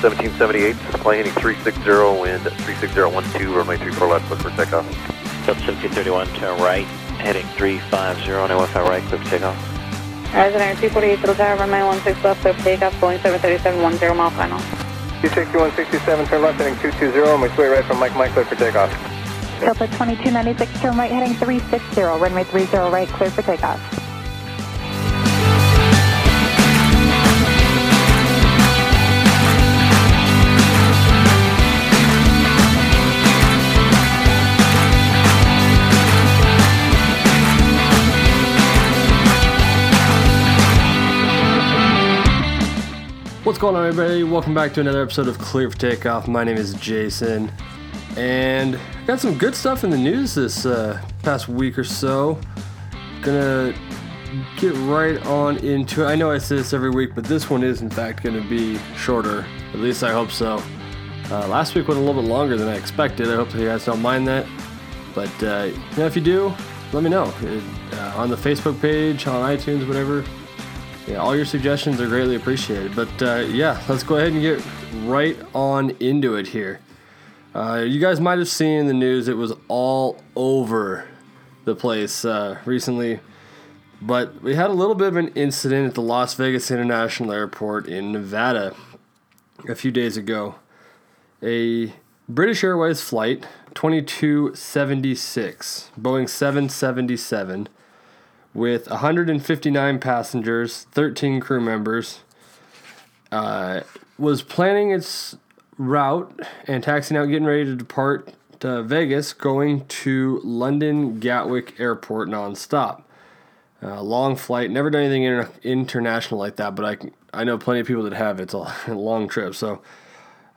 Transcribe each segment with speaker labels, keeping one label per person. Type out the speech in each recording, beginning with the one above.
Speaker 1: United 1778, plane heading 360, wind 36012, runway 34 left, clear for takeoff.
Speaker 2: Delta 1731, turn right, heading 350, on Wi-Fi right, clear for takeoff.
Speaker 3: Horizon Air 248, Little Tower, runway 16 left, clear for takeoff, Boeing 737, 10 mile final.
Speaker 4: 260, 167, turn left, heading 220, and we sway right from Mike Mike, clear for takeoff.
Speaker 5: Delta 2296, turn right heading 360, runway 30 right, clear for takeoff.
Speaker 6: What's going on, everybody? Welcome back to another episode of Clear for Takeoff. My name is Jason, and I got some good stuff in the news this uh, past week or so. Gonna get right on into it. I know I say this every week, but this one is, in fact, gonna be shorter. At least I hope so. Uh, last week went a little bit longer than I expected. I hope you guys don't mind that. But uh, you know, if you do, let me know uh, on the Facebook page, on iTunes, whatever yeah, all your suggestions are greatly appreciated. But uh, yeah, let's go ahead and get right on into it here. Uh, you guys might have seen in the news it was all over the place uh, recently, but we had a little bit of an incident at the Las Vegas International Airport in Nevada a few days ago. A British Airways flight 2276, Boeing 777 with 159 passengers, 13 crew members, uh, was planning its route and taxiing out, getting ready to depart to Vegas, going to London Gatwick Airport nonstop. Uh, long flight, never done anything inter- international like that, but I, I know plenty of people that have. It's a long trip. So,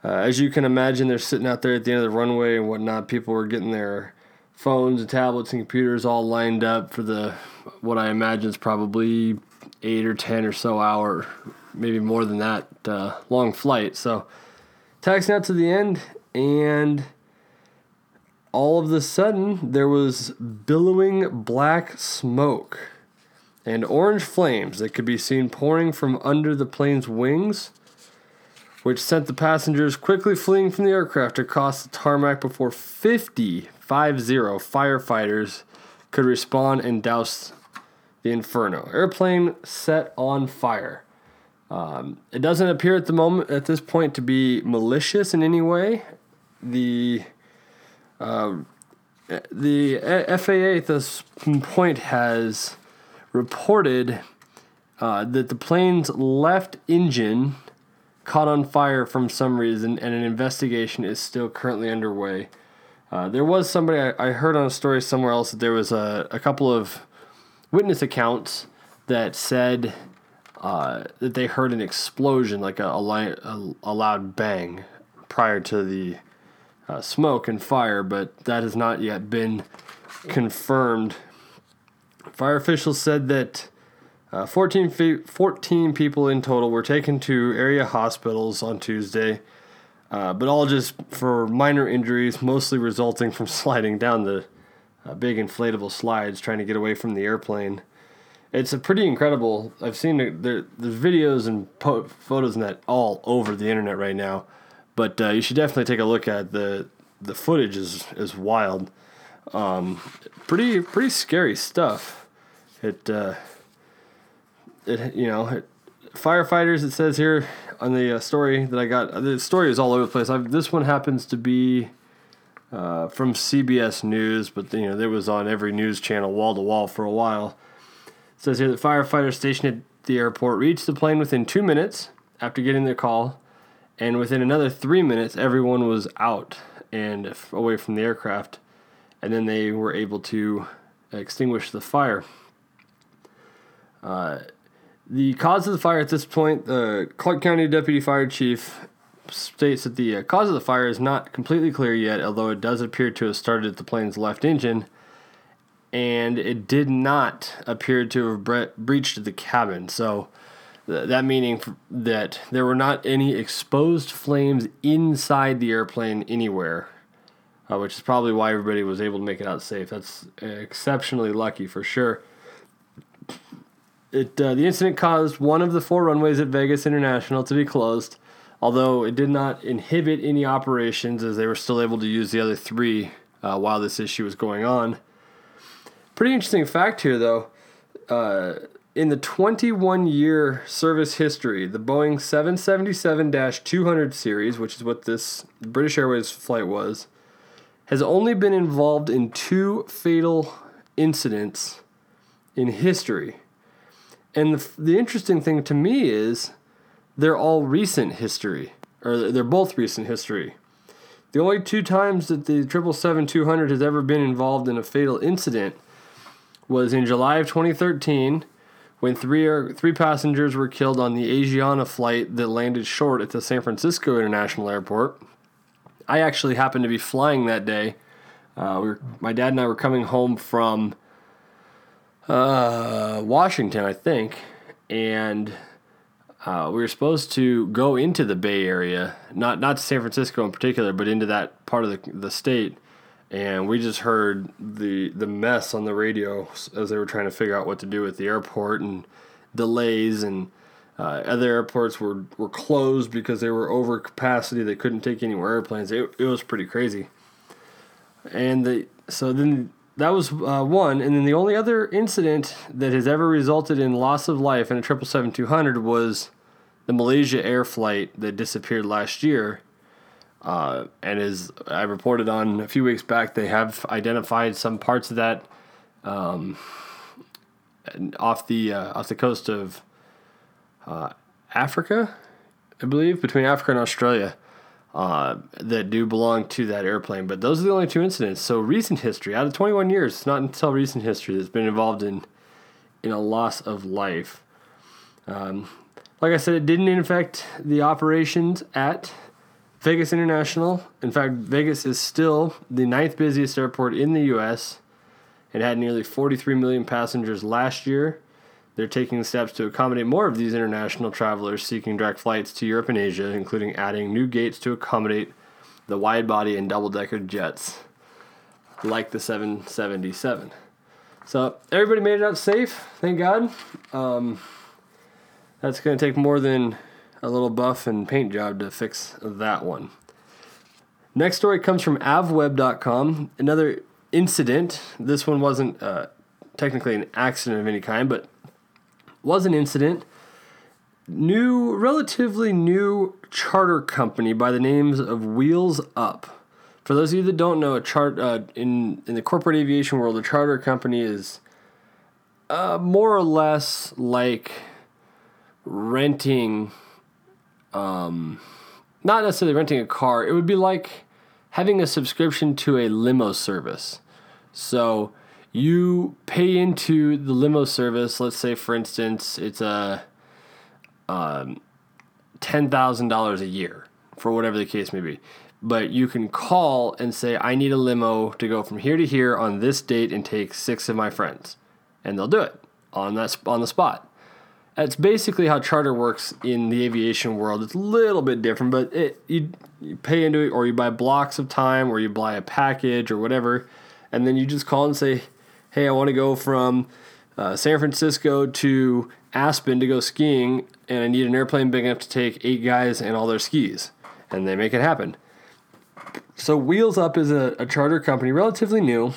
Speaker 6: uh, as you can imagine, they're sitting out there at the end of the runway and whatnot. People were getting their phones and tablets and computers all lined up for the what I imagine is probably eight or ten or so hour, maybe more than that, uh, long flight. So taxiing out to the end, and all of a sudden there was billowing black smoke and orange flames that could be seen pouring from under the plane's wings. Which sent the passengers quickly fleeing from the aircraft across the tarmac before 50, 50 firefighters could respond and douse the inferno. Airplane set on fire. Um, it doesn't appear at the moment, at this point, to be malicious in any way. The uh, the FAA at this point has reported uh, that the plane's left engine caught on fire from some reason, and an investigation is still currently underway. Uh, there was somebody I, I, heard on a story somewhere else that there was a, a couple of witness accounts that said uh, that they heard an explosion, like a, a, a loud bang, prior to the uh, smoke and fire, but that has not yet been confirmed. Fire officials said that uh, 14, 14 people in total were taken to area hospitals on Tuesday, uh, but all just for minor injuries, mostly resulting from sliding down the uh, big inflatable slides trying to get away from the airplane. It's a pretty incredible. I've seen it, there, there's videos and po- photos and that all over the internet right now, but uh, you should definitely take a look at the the footage is is wild. Um, pretty pretty scary stuff. It uh, it you know it, firefighters. It says here on the uh, story that I got. The story is all over the place. I've, this one happens to be uh, from CBS News, but you know it was on every news channel, wall to wall for a while. It says here that firefighters stationed at the airport reached the plane within two minutes after getting their call, and within another three minutes, everyone was out and away from the aircraft, and then they were able to extinguish the fire. Uh, the cause of the fire at this point, the Clark County Deputy Fire Chief states that the uh, cause of the fire is not completely clear yet, although it does appear to have started at the plane's left engine, and it did not appear to have bre- breached the cabin. So, th- that meaning that there were not any exposed flames inside the airplane anywhere, uh, which is probably why everybody was able to make it out safe. That's exceptionally lucky for sure. It, uh, the incident caused one of the four runways at Vegas International to be closed, although it did not inhibit any operations as they were still able to use the other three uh, while this issue was going on. Pretty interesting fact here, though. Uh, in the 21 year service history, the Boeing 777 200 series, which is what this British Airways flight was, has only been involved in two fatal incidents in history. And the, the interesting thing to me is they're all recent history, or they're both recent history. The only two times that the 777 200 has ever been involved in a fatal incident was in July of 2013 when three three passengers were killed on the Asiana flight that landed short at the San Francisco International Airport. I actually happened to be flying that day. Uh, we were, my dad and I were coming home from uh, Washington, I think, and uh, we were supposed to go into the Bay Area, not not to San Francisco in particular, but into that part of the, the state. And we just heard the the mess on the radio as they were trying to figure out what to do with the airport and delays and uh, other airports were, were closed because they were over capacity. They couldn't take any more airplanes. It, it was pretty crazy. And the so then that was uh, one, and then the only other incident that has ever resulted in loss of life in a triple seven two hundred was the Malaysia Air flight that disappeared last year. Uh, and as I reported on a few weeks back, they have identified some parts of that um, off the uh, off the coast of uh, Africa, I believe, between Africa and Australia uh, that do belong to that airplane. But those are the only two incidents. So recent history, out of 21 years, it's not until recent history that's been involved in in a loss of life. Um, like I said, it didn't affect the operations at Vegas International. In fact, Vegas is still the ninth busiest airport in the U.S. It had nearly 43 million passengers last year. They're taking steps to accommodate more of these international travelers seeking direct flights to Europe and Asia, including adding new gates to accommodate the wide body and double decker jets, like the 777. So, everybody made it out safe, thank God. Um, that's going to take more than a little buff and paint job to fix that one. Next story comes from avweb.com. Another incident. This one wasn't uh, technically an accident of any kind, but was an incident. New, relatively new charter company by the names of Wheels Up. For those of you that don't know, a chart uh, in in the corporate aviation world, a charter company is uh, more or less like renting, um, not necessarily renting a car. It would be like having a subscription to a limo service. So you pay into the limo service. Let's say, for instance, it's a um, ten thousand dollars a year for whatever the case may be. But you can call and say, "I need a limo to go from here to here on this date and take six of my friends," and they'll do it on that on the spot. That's basically how charter works in the aviation world. It's a little bit different, but it you, you pay into it, or you buy blocks of time, or you buy a package, or whatever, and then you just call and say, hey, I want to go from uh, San Francisco to Aspen to go skiing, and I need an airplane big enough to take eight guys and all their skis. And they make it happen. So, Wheels Up is a, a charter company, relatively new,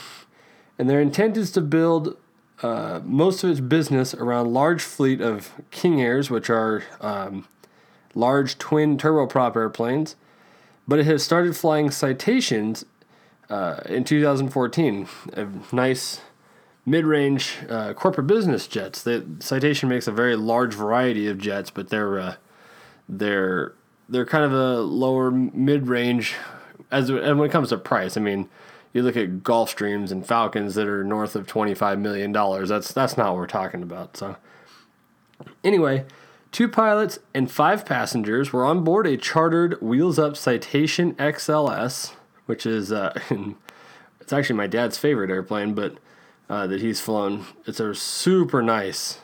Speaker 6: and their intent is to build uh, most of its business around large fleet of King Airs, which are um, large twin turboprop airplanes. But it has started flying citations uh, in 2014. A nice mid-range uh, corporate business jets. The Citation makes a very large variety of jets, but they're uh, they're they're kind of a lower mid-range as and when it comes to price. I mean, you look at Gulfstreams and Falcons that are north of twenty-five million dollars. That's that's not what we're talking about. So anyway. Two pilots and five passengers were on board a chartered Wheels Up Citation XLS, which is uh, it's actually my dad's favorite airplane, but uh, that he's flown. It's a super nice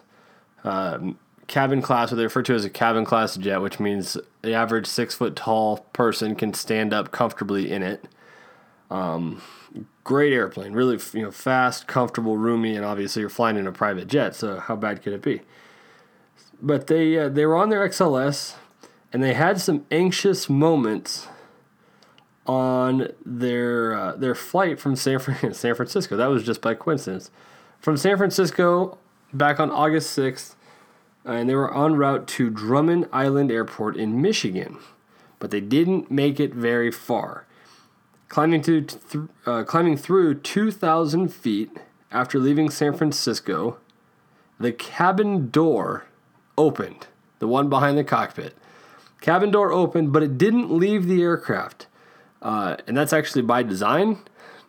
Speaker 6: um, cabin class, what they refer to as a cabin class jet, which means the average six foot tall person can stand up comfortably in it. Um, great airplane, really you know fast, comfortable, roomy, and obviously you're flying in a private jet, so how bad could it be? But they uh, they were on their XLS, and they had some anxious moments on their uh, their flight from San, Fran- San Francisco. That was just by coincidence. From San Francisco back on August 6th, and they were en route to Drummond Island Airport in Michigan, but they didn't make it very far. Climbing to th- uh, climbing through 2,000 feet after leaving San Francisco, the cabin door opened, the one behind the cockpit. Cabin door opened, but it didn't leave the aircraft, uh, and that's actually by design,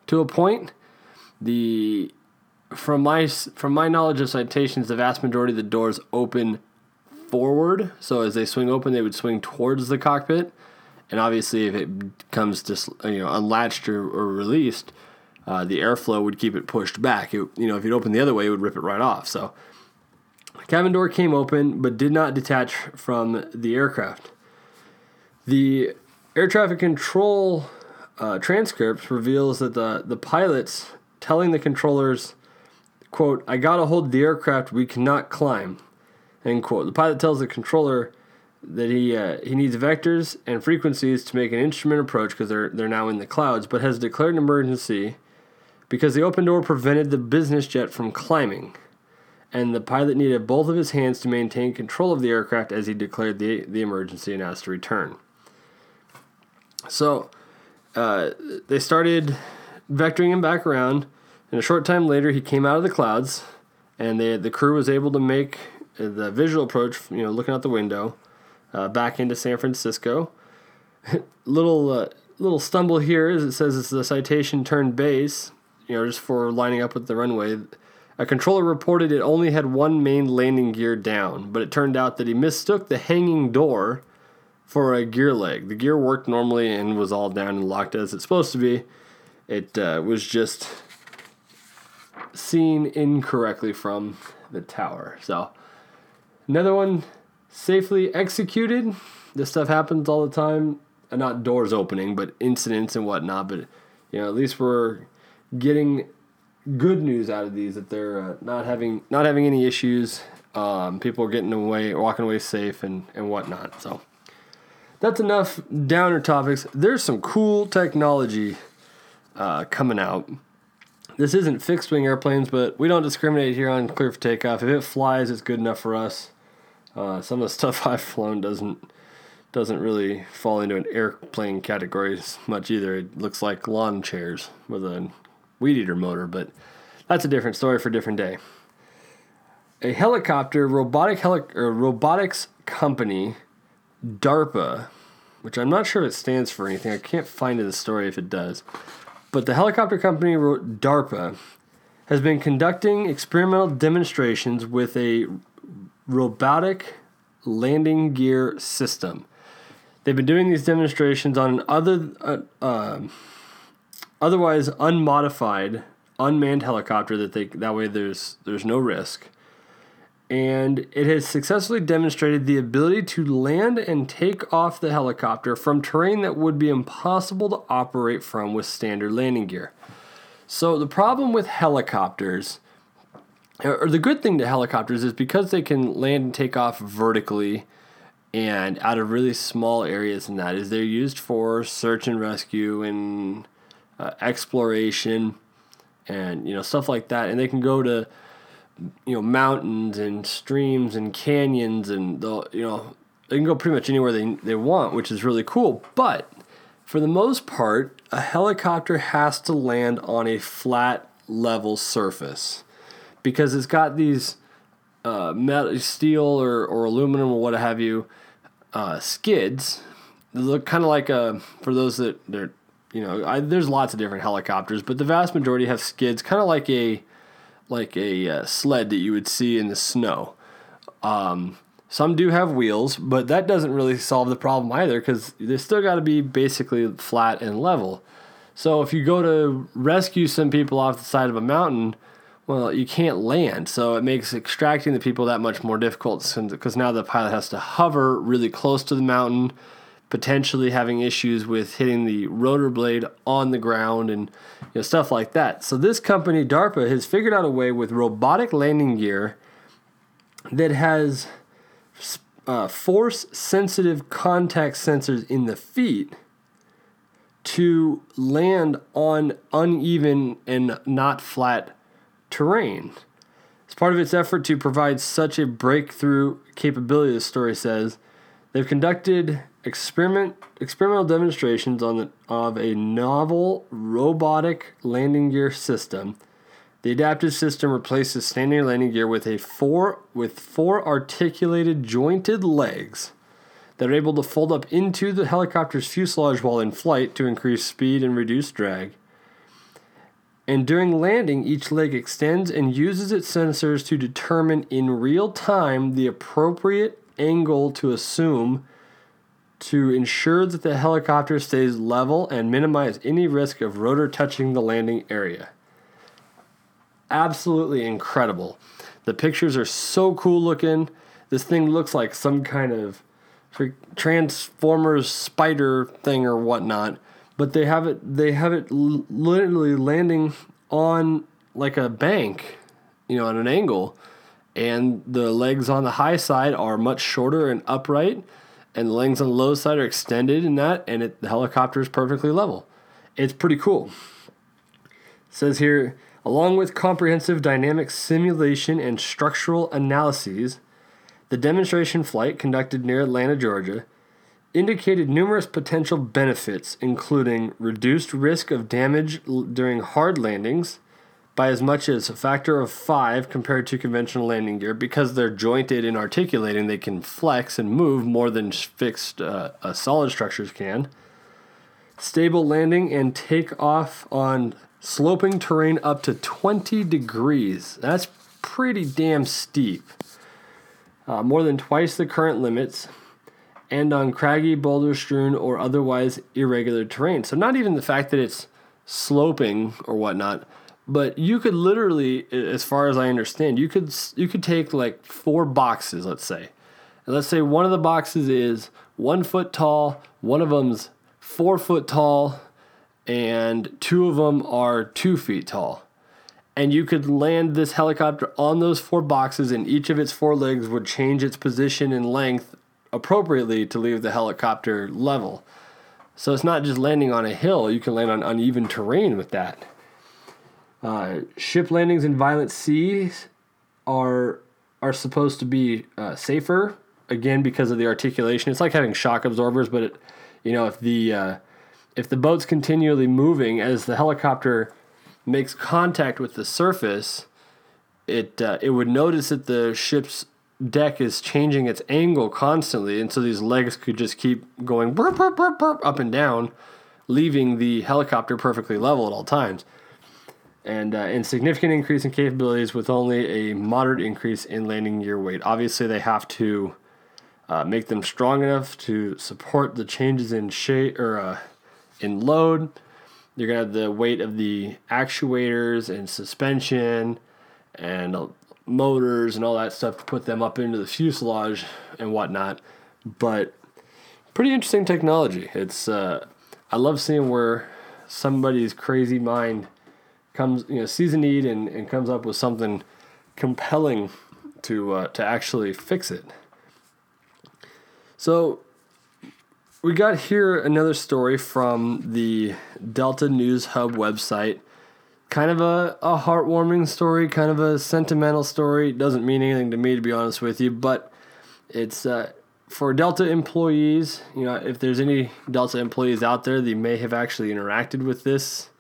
Speaker 6: to a point. The from my from my knowledge of citations, the vast majority of the doors open forward. So as they swing open, they would swing towards the cockpit. And obviously, if it comes to you know unlatched or, or released, uh, the airflow would keep it pushed back. It, you know, if you'd open the other way, it would rip it right off. So, cabin door came open, but did not detach from the aircraft. The air traffic control uh, reveals that the the pilots telling the controllers, "quote I got to hold the aircraft. We cannot climb." End quote. The pilot tells the controller that he uh, he needs vectors and frequencies to make an instrument approach because they're they're now in the clouds, but has declared an emergency because the open door prevented the business jet from climbing, and the pilot needed both of his hands to maintain control of the aircraft as he declared the the emergency and asked to return. So uh, they started vectoring him back around, and a short time later he came out of the clouds, and they the crew was able to make the visual approach, you know, looking out the window uh, back into San Francisco. little uh, little stumble here as it says it's the citation turned base, you know, just for lining up with the runway. A controller reported it only had one main landing gear down, but it turned out that he mistook the hanging door for a gear leg. The gear worked normally and was all down and locked as it's supposed to be. It uh, was just seen incorrectly from the tower. So, another one safely executed. This stuff happens all the time. Uh, not doors opening, but incidents and whatnot. But you know, at least we're getting good news out of these that they're uh, not having not having any issues. Um, people are getting away, walking away safe, and and whatnot. So that's enough downer topics. There's some cool technology uh, coming out. This isn't fixed wing airplanes, but we don't discriminate here on Clear for Takeoff. If it flies, it's good enough for us. Uh, some of the stuff I've flown doesn't doesn't really fall into an airplane category much either. It looks like lawn chairs with a weed eater motor, but that's a different story for a different day. A helicopter robotic heli- robotics company, DARPA, which I'm not sure if it stands for anything. I can't find in the story if it does. But the helicopter company wrote DARPA has been conducting experimental demonstrations with a robotic landing gear system. They've been doing these demonstrations on an other, uh, uh, otherwise unmodified unmanned helicopter that they that way there's there's no risk. And it has successfully demonstrated the ability to land and take off the helicopter from terrain that would be impossible to operate from with standard landing gear. So the problem with helicopters or the good thing to helicopters is because they can land and take off vertically and out of really small areas and that is they're used for search and rescue and uh, exploration and you know stuff like that and they can go to you know mountains and streams and canyons and the you know they can go pretty much anywhere they, they want which is really cool but for the most part a helicopter has to land on a flat level surface because it's got these uh, metal, steel or, or aluminum or what have you uh, skids. They look kind of like a for those that they're you know I, there's lots of different helicopters, but the vast majority have skids, kind of like a like a uh, sled that you would see in the snow. Um, some do have wheels, but that doesn't really solve the problem either because they still got to be basically flat and level. So if you go to rescue some people off the side of a mountain, well, you can't land, so it makes extracting the people that much more difficult because now the pilot has to hover really close to the mountain, potentially having issues with hitting the rotor blade on the ground and you know, stuff like that. So this company, DARPA, has figured out a way with robotic landing gear that has uh, force sensitive contact sensors in the feet to land on uneven and not flat terrain. As part of its effort to provide such a breakthrough capability, the story says, they've conducted experiment experimental demonstrations on the, of a novel robotic landing gear system. The adaptive system replaces standard landing gear with a four with four articulated jointed legs that are able to fold up into the helicopter's fuselage while in flight to increase speed and reduce drag. And during landing, each leg extends and uses its sensors to determine in real time the appropriate angle to assume to ensure that the helicopter stays level and minimize any risk of rotor touching the landing area. Absolutely incredible. The pictures are so cool looking. This thing looks like some kind of Transformers spider thing or whatnot, but they have it they have it literally landing on like a bank, you know, at an angle, and the legs on the high side are much shorter and upright, and the legs on the low side are extended in that, and it, the helicopter is perfectly level. It's pretty cool. It says here, along with comprehensive dynamic simulation and structural analyses, the demonstration flight conducted near Atlanta, Georgia, indicated numerous potential benefits, including reduced risk of damage during hard landings by as much as a factor of five compared to conventional landing gear. Because they're jointed and articulating, they can flex and move more than fixed uh, uh, solid structures can. Stable landing and take off on sloping terrain up to 20 degrees. That's pretty damn steep uh, more than twice the current limits, and on craggy, boulder strewn, or otherwise irregular terrain. So, not even the fact that it's sloping or whatnot, but you could literally, as far as I understand, you could you could take like four boxes, let's say, and let's say one of the boxes is one foot tall, one of them's four foot tall, and two of them are two feet tall and you could land this helicopter on those four boxes, and each of its four legs would change its position and length appropriately to leave the helicopter level. So it's not just landing on a hill, you can land on uneven terrain with that. Uh, ship landings in violent seas are are supposed to be uh, safer again because of the articulation. It's like having shock absorbers, but it, you know if the uh, if the boat's continually moving as the helicopter makes contact with the surface, it uh, it would notice that the ship's deck is changing its angle constantly, and so these legs could just keep going burp, burp, burp, burp, up and down, leaving the helicopter perfectly level at all times. And uh, increase in capabilities with only a moderate increase in landing gear weight. Obviously, they have to uh, make them strong enough to support the changes in shape or uh, in load you're gonna have the weight of the actuators and suspension and motors and all that stuff to put them up into the fuselage and whatnot. But pretty interesting technology. It's uh, I love seeing where somebody's crazy mind comes, you know, sees a need and, and comes up with something compelling to uh, to actually fix it. So we got here another story from the Delta News Hub website. Kind of a, a heartwarming story, kind of a sentimental story. Doesn't mean anything to me, to be honest with you, but it's uh, for Delta employees. You know, if there's any Delta employees out there that may have actually interacted with this,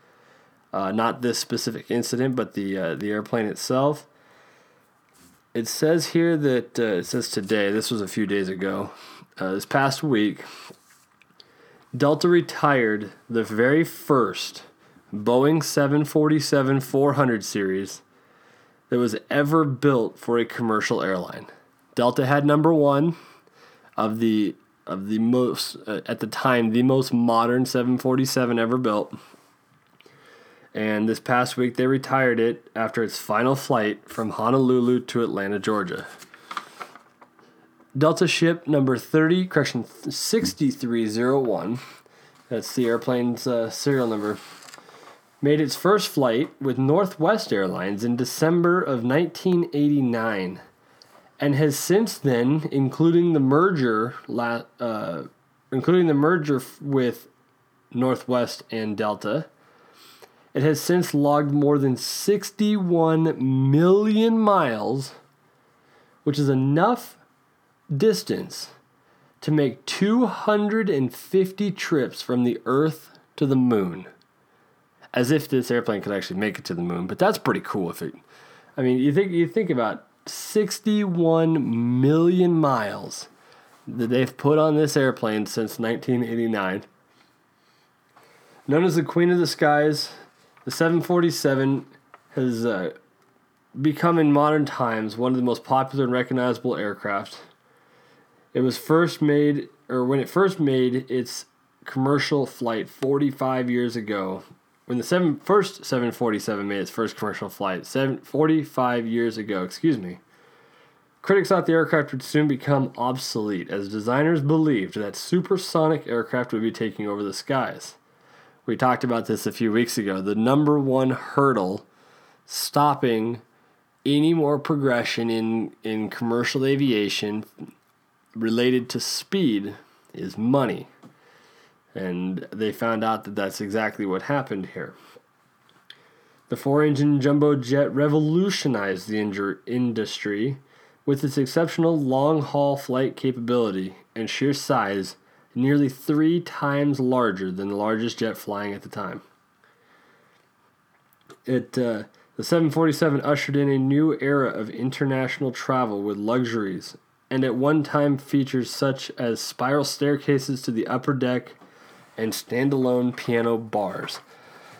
Speaker 6: uh, not this specific incident, but the uh, the airplane itself. It says here that uh, it says today. This was a few days ago. Uh, this past week, Delta retired the very first Boeing 747 400 series that was ever built for a commercial airline. Delta had number one of the of the most uh, at the time the most modern 747 ever built. And this past week they retired it after its final flight from Honolulu to Atlanta, Georgia. Delta ship number 30, correction, 6301, that's the airplane's uh, serial number, made its first flight with Northwest Airlines in December of 1989 and has since then, including the merger, uh, including the merger with Northwest and Delta, it has since logged more than 61 million miles, which is enough distance to make 250 trips from the Earth to the moon. As if this airplane could actually make it to the moon, but that's pretty cool if it I mean, you think you think about 61 million miles that they've put on this airplane since 1989. Known as the Queen of the Skies, the 747 has uh, become in modern times one of the most popular and recognizable aircraft. It was first made, or when it first made its commercial flight 45 years ago, when the seven, first 747 made its first commercial flight, seven, 45 years ago, excuse me, critics thought the aircraft would soon become obsolete as designers believed that supersonic aircraft would be taking over the skies. We talked about this a few weeks ago. The number one hurdle stopping any more progression in, in commercial aviation related to speed is money. And they found out that that's exactly what happened here. The four engine jumbo jet revolutionized the injur- industry with its exceptional long haul flight capability and sheer size, nearly three times larger than the largest jet flying at the time. It, uh, the 747 ushered in a new era of international travel with luxuries, and at one time features such as spiral staircases to the upper deck and standalone piano bars.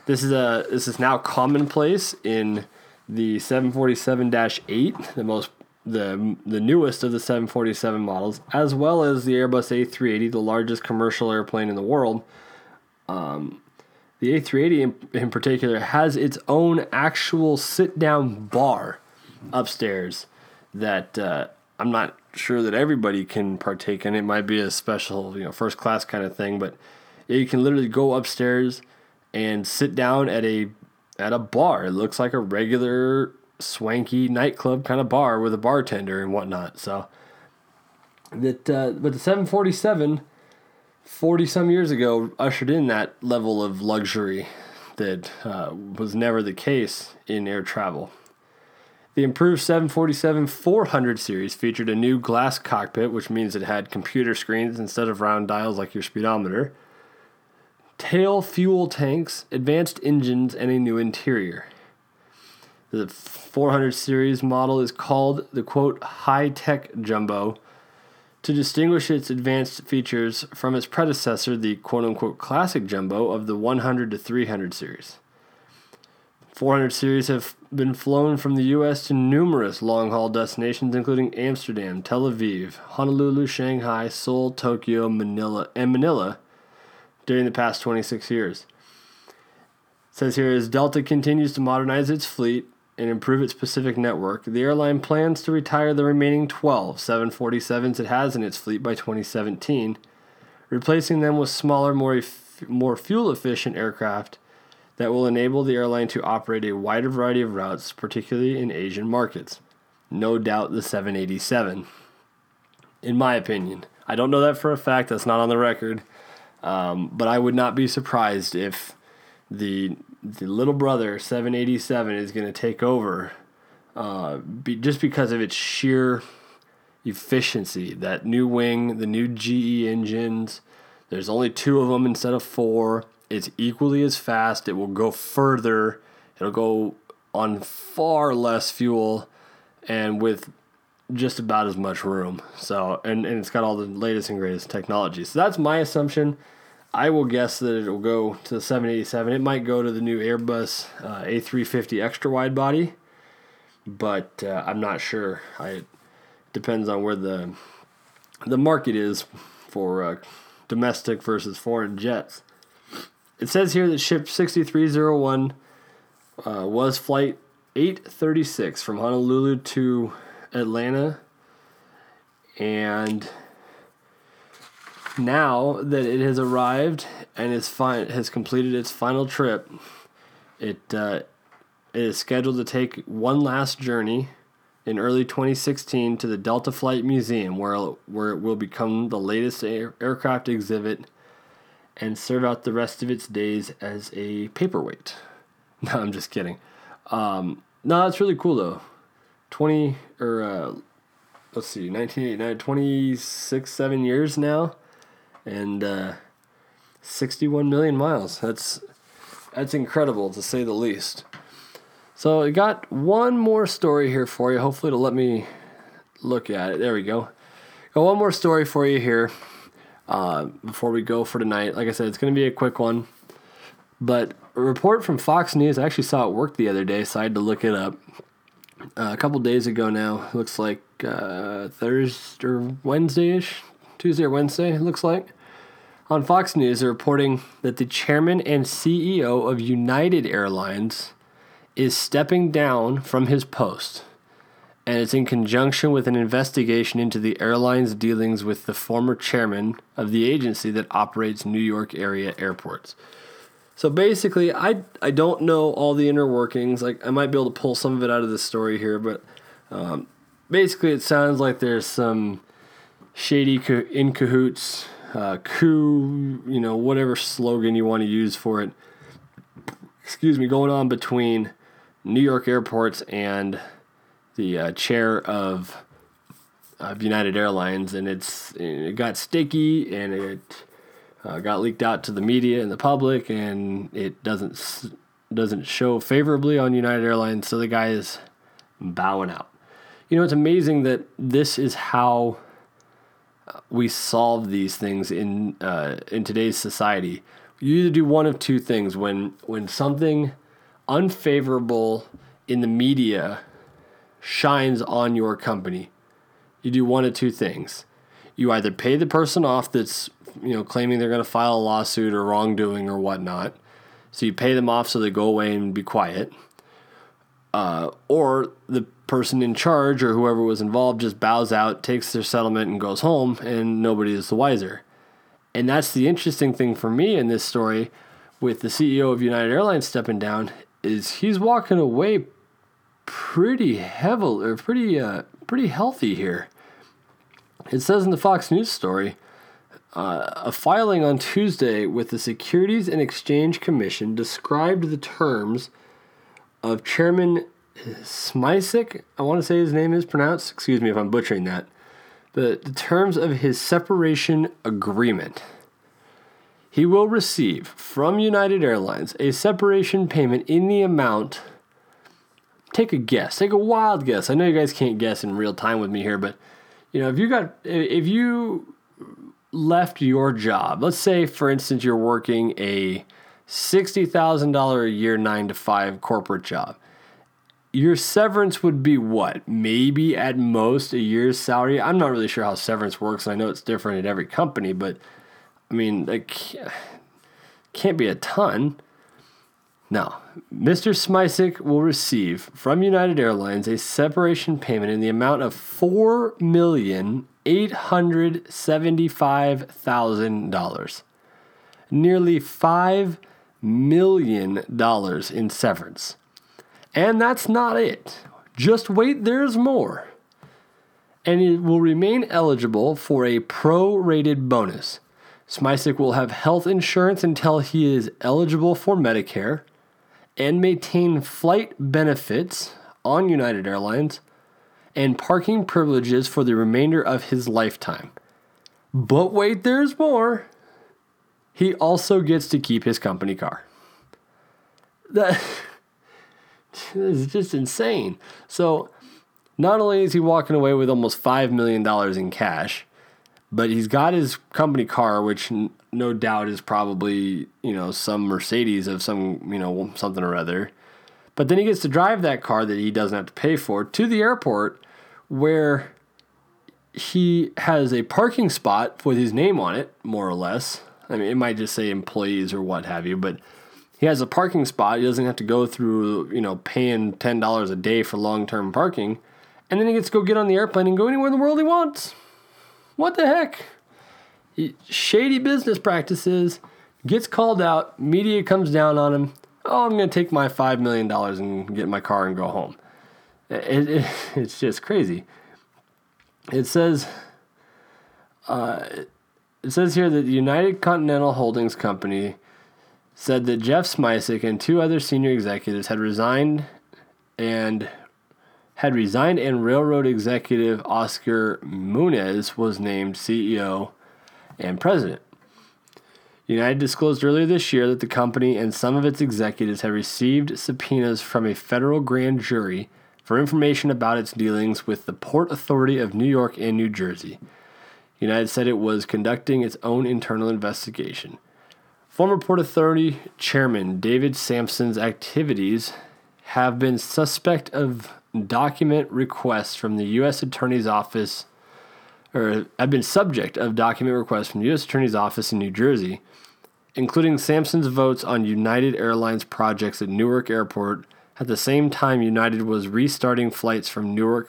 Speaker 6: This is a this is now commonplace in the 747-8, the most the the newest of the 747 models, as well as the Airbus A380, the largest commercial airplane in the world. Um, the A380 in, in particular has its own actual sit-down bar upstairs that uh, I'm not sure that everybody can partake in. It might be a special, you know, first class kind of thing, but you can literally go upstairs and sit down at a at a bar. It looks like a regular swanky nightclub kind of bar with a bartender and whatnot. So that, uh, but the 747, 40 some years ago, ushered in that level of luxury that uh, was never the case in air travel. The improved 747 400 series featured a new glass cockpit, which means it had computer screens instead of round dials like your speedometer, tail fuel tanks, advanced engines, and a new interior. The 400 series model is called the quote high tech jumbo to distinguish its advanced features from its predecessor, the quote unquote classic jumbo of the 100 to 300 series. 400 series have been flown from the U.S. to numerous long haul destinations, including Amsterdam, Tel Aviv, Honolulu, Shanghai, Seoul, Tokyo, Manila, and Manila during the past 26 years. It says here as Delta continues to modernize its fleet and improve its Pacific network, the airline plans to retire the remaining 12 747s it has in its fleet by 2017, replacing them with smaller, more, more fuel efficient aircraft that will enable the airline to operate a wider variety of routes, particularly in Asian markets. No doubt the 787. In my opinion, I don't know that for a fact, that's not on the record, um, but I would not be surprised if the the little brother 787 is going to take over uh, be, just because of its sheer efficiency. That new wing, the new GE engines, there's only two of them instead of four. It's equally as fast. It will go further. It'll go on far less fuel and with just about as much room. So, and, and it's got all the latest and greatest technology. So that's my assumption. I will guess that it'll go to the 787. It might go to the new Airbus uh, A350 extra wide body, but uh, I'm not sure. I, it depends on where the the market is for uh, domestic versus foreign jets. It says here that ship 6301 uh, was flight 836 from Honolulu to Atlanta, and now that it has arrived and is fine has completed its final trip, it, uh, it is scheduled to take one last journey in early 2016 to the Delta Flight Museum, where, where it will become the latest air, aircraft exhibit and serve out the rest of its days as a paperweight. No, I'm just kidding. Um, no, that's really cool though. 20 or uh, let's see, 1989, 26, 7 years now, and uh, 61 million miles. That's that's incredible to say the least. So I got one more story here for you. Hopefully, to let me look at it. There we go. Got one more story for you here uh, before we go for tonight. Like I said, it's going to be a quick one. But a report from Fox News, I actually saw it work the other day, so I had to look it up. Uh, a couple days ago now, looks like uh, Thursday or Wednesday ish, Tuesday or Wednesday, it looks like. On Fox News, they're reporting that the chairman and CEO of United Airlines is stepping down from his post. And it's in conjunction with an investigation into the airline's dealings with the former chairman of the agency that operates New York area airports. So basically, I I don't know all the inner workings. Like I might be able to pull some of it out of the story here, but um, basically, it sounds like there's some shady co- in cahoots, uh, coup, you know, whatever slogan you want to use for it. Excuse me, going on between New York airports and the uh, chair of of United Airlines, and it's it got sticky and it uh, got leaked out to the media and the public, and it doesn't doesn't show favorably on United Airlines. So the guy is bowing out. You know, it's amazing that this is how we solve these things in uh, in today's society. You either do one of two things when when something unfavorable in the media shines on your company. You do one of two things. You either pay the person off that's you know claiming they're going to file a lawsuit or wrongdoing or whatnot, so you pay them off so they go away and be quiet, uh, or the person in charge or whoever was involved just bows out, takes their settlement, and goes home, and nobody is the wiser. And that's the interesting thing for me in this story with the CEO of United Airlines stepping down is he's walking away pretty heavily or pretty uh, pretty healthy here. It says in the Fox News story, uh, a filing on Tuesday with the Securities and Exchange Commission described the terms of Chairman Smisek. I want to say his name is pronounced. Excuse me if I'm butchering that. The, the terms of his separation agreement. He will receive from United Airlines a separation payment in the amount. Take a guess. Take a wild guess. I know you guys can't guess in real time with me here, but you know if you got if you left your job, let's say for instance you're working a sixty thousand dollar a year nine to five corporate job. Your severance would be what? Maybe at most a year's salary. I'm not really sure how severance works. I know it's different at every company, but I mean, like, can't be a ton. Now, Mr. Smisek will receive from United Airlines a separation payment in the amount of four million eight hundred seventy-five thousand dollars, nearly five million dollars in severance. And that's not it. Just wait, there's more. And it will remain eligible for a pro-rated bonus. Smisek will have health insurance until he is eligible for Medicare and maintain flight benefits on United Airlines and parking privileges for the remainder of his lifetime. But wait, there's more. He also gets to keep his company car. That is just insane. So, not only is he walking away with almost $5 million in cash, but he's got his company car, which n- no doubt is probably you know some Mercedes of some you know something or other. But then he gets to drive that car that he doesn't have to pay for to the airport, where he has a parking spot with his name on it, more or less. I mean, it might just say employees or what have you, but he has a parking spot. He doesn't have to go through, you know, paying ten dollars a day for long term parking, and then he gets to go get on the airplane and go anywhere in the world he wants. What the heck? Shady business practices, gets called out, media comes down on him. Oh, I'm going to take my $5 million and get in my car and go home. It, it, it's just crazy. It says, uh, it says here that the United Continental Holdings Company said that Jeff Smisek and two other senior executives had resigned and had resigned and railroad executive Oscar Munoz was named CEO and president. United disclosed earlier this year that the company and some of its executives had received subpoenas from a federal grand jury for information about its dealings with the Port Authority of New York and New Jersey. United said it was conducting its own internal investigation. Former Port Authority Chairman David Samson's activities have been suspect of document requests from the U.S. Attorney's Office, or have been subject of document requests from the U.S. Attorney's Office in New Jersey, including Samson's votes on United Airlines projects at Newark Airport at the same time United was restarting flights from Newark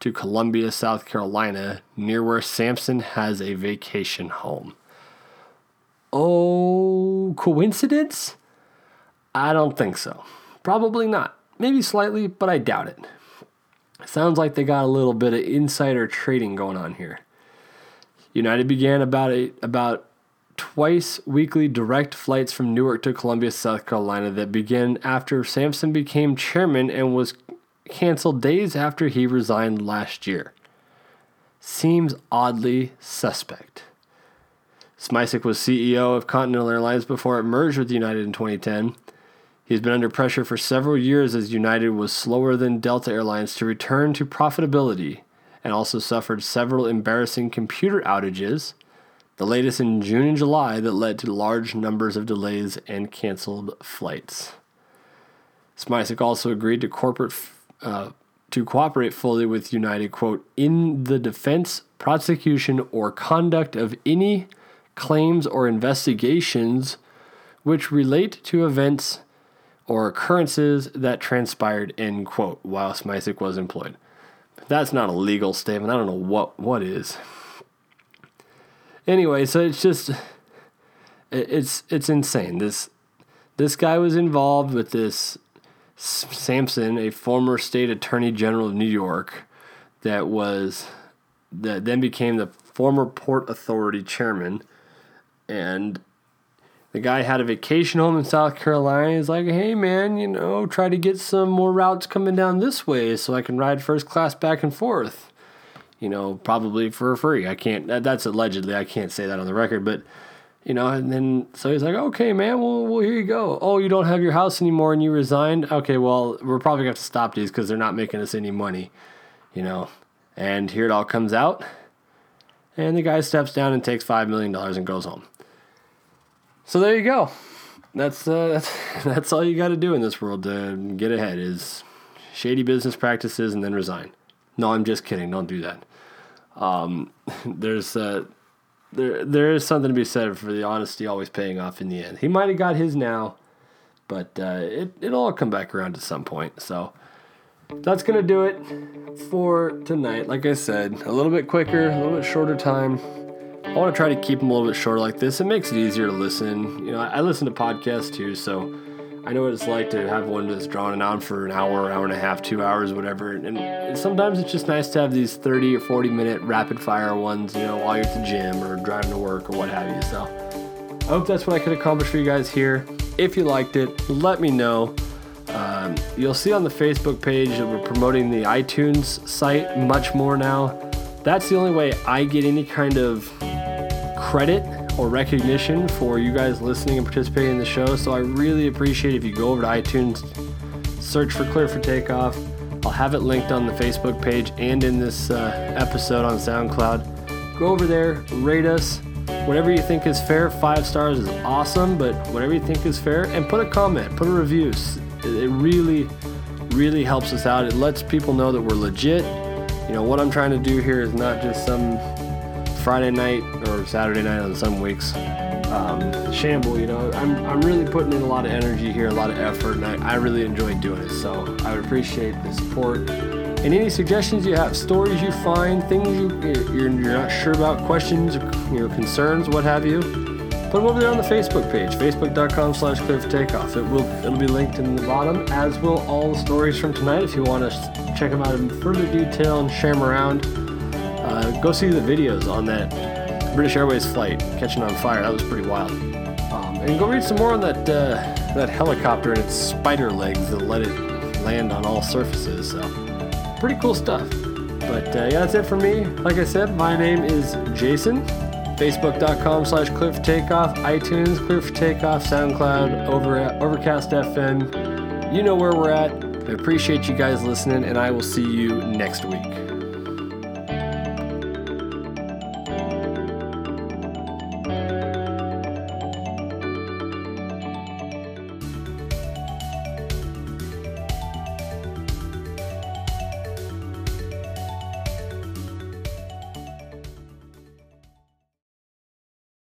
Speaker 6: to Columbia, South Carolina, near where Samson has a vacation home. Oh, coincidence? I don't think so. Probably not. Maybe slightly, but I doubt it. Sounds like they got a little bit of insider trading going on here. United began about a, about twice weekly direct flights from Newark to Columbia, South Carolina that began after Samson became chairman and was canceled days after he resigned last year. Seems oddly suspect. Smisek was CEO of Continental Airlines before it merged with United in 2010. He's been under pressure for several years as United was slower than Delta Airlines to return to profitability and also suffered several embarrassing computer outages, the latest in June and July that led to large numbers of delays and canceled flights. Smisek also agreed to corporate uh, to cooperate fully with United, quote, in the defense, prosecution, or conduct of any claims or investigations which relate to events or occurrences that transpired, end quote, while Smisek was employed. That's not a legal statement. I don't know what what is. Anyway, so it's just it's it's insane. This this guy was involved with this Samson, a former state attorney general of New York, that was that then became the former Port Authority chairman, and the guy had a vacation home in South Carolina. He's like, "Hey man, you know, try to get some more routes coming down this way so I can ride first class back and forth." You know, probably for free. I can't. That's allegedly. I can't say that on the record, but you know, and then so he's like, okay, man, well, well, here you go. Oh, you don't have your house anymore and you resigned? Okay, well, we're probably going to have to stop these because they're not making us any money, you know. And here it all comes out. And the guy steps down and takes $5 million and goes home. So there you go. That's, uh, that's, that's all you got to do in this world to get ahead is shady business practices and then resign. No, I'm just kidding. Don't do that. Um, there's, uh, there there is something to be said for the honesty always paying off in the end. He might have got his now, but uh, it it'll all come back around at some point. So that's gonna do it for tonight. Like I said, a little bit quicker, a little bit shorter time. I want to try to keep them a little bit shorter like this. It makes it easier to listen. You know, I, I listen to podcasts too, so I know what it's like to have one that's drawn on for an hour, hour and a half, two hours, whatever. And sometimes it's just nice to have these 30 or 40 minute rapid fire ones, you know, while you're at the gym or driving to work or what have you. So I hope that's what I could accomplish for you guys here. If you liked it, let me know. Um, you'll see on the Facebook page that we're promoting the iTunes site much more now. That's the only way I get any kind of credit or recognition for you guys listening and participating in the show. So I really appreciate if you go over to iTunes, search for Clear for Takeoff. I'll have it linked on the Facebook page and in this uh, episode on SoundCloud. Go over there, rate us. Whatever you think is fair, five stars is awesome, but whatever you think is fair, and put a comment, put a review. It really, really helps us out. It lets people know that we're legit. You know, what I'm trying to do here is not just some Friday night Saturday night on some weeks. Um, shamble, you know, I'm, I'm really putting in a lot of energy here, a lot of effort, and I, I really enjoy doing it. So I would appreciate the support. And any suggestions you have, stories you find, things you, you're, you're not sure about, questions, you know, concerns, what have you, put them over there on the Facebook page, facebook.com slash for takeoff. It will it'll be linked in the bottom, as will all the stories from tonight. If you want to check them out in further detail and share them around, uh, go see the videos on that British Airways flight catching on fire. That was pretty wild. Um, and go read some more on that uh, that helicopter and its spider legs that let it land on all surfaces. So pretty cool stuff. But uh, yeah, that's it for me. Like I said, my name is Jason. Facebook.com slash for Takeoff, iTunes, Cliff Takeoff, SoundCloud, Over, at Overcast FM. You know where we're at. I appreciate you guys listening, and I will see you next week.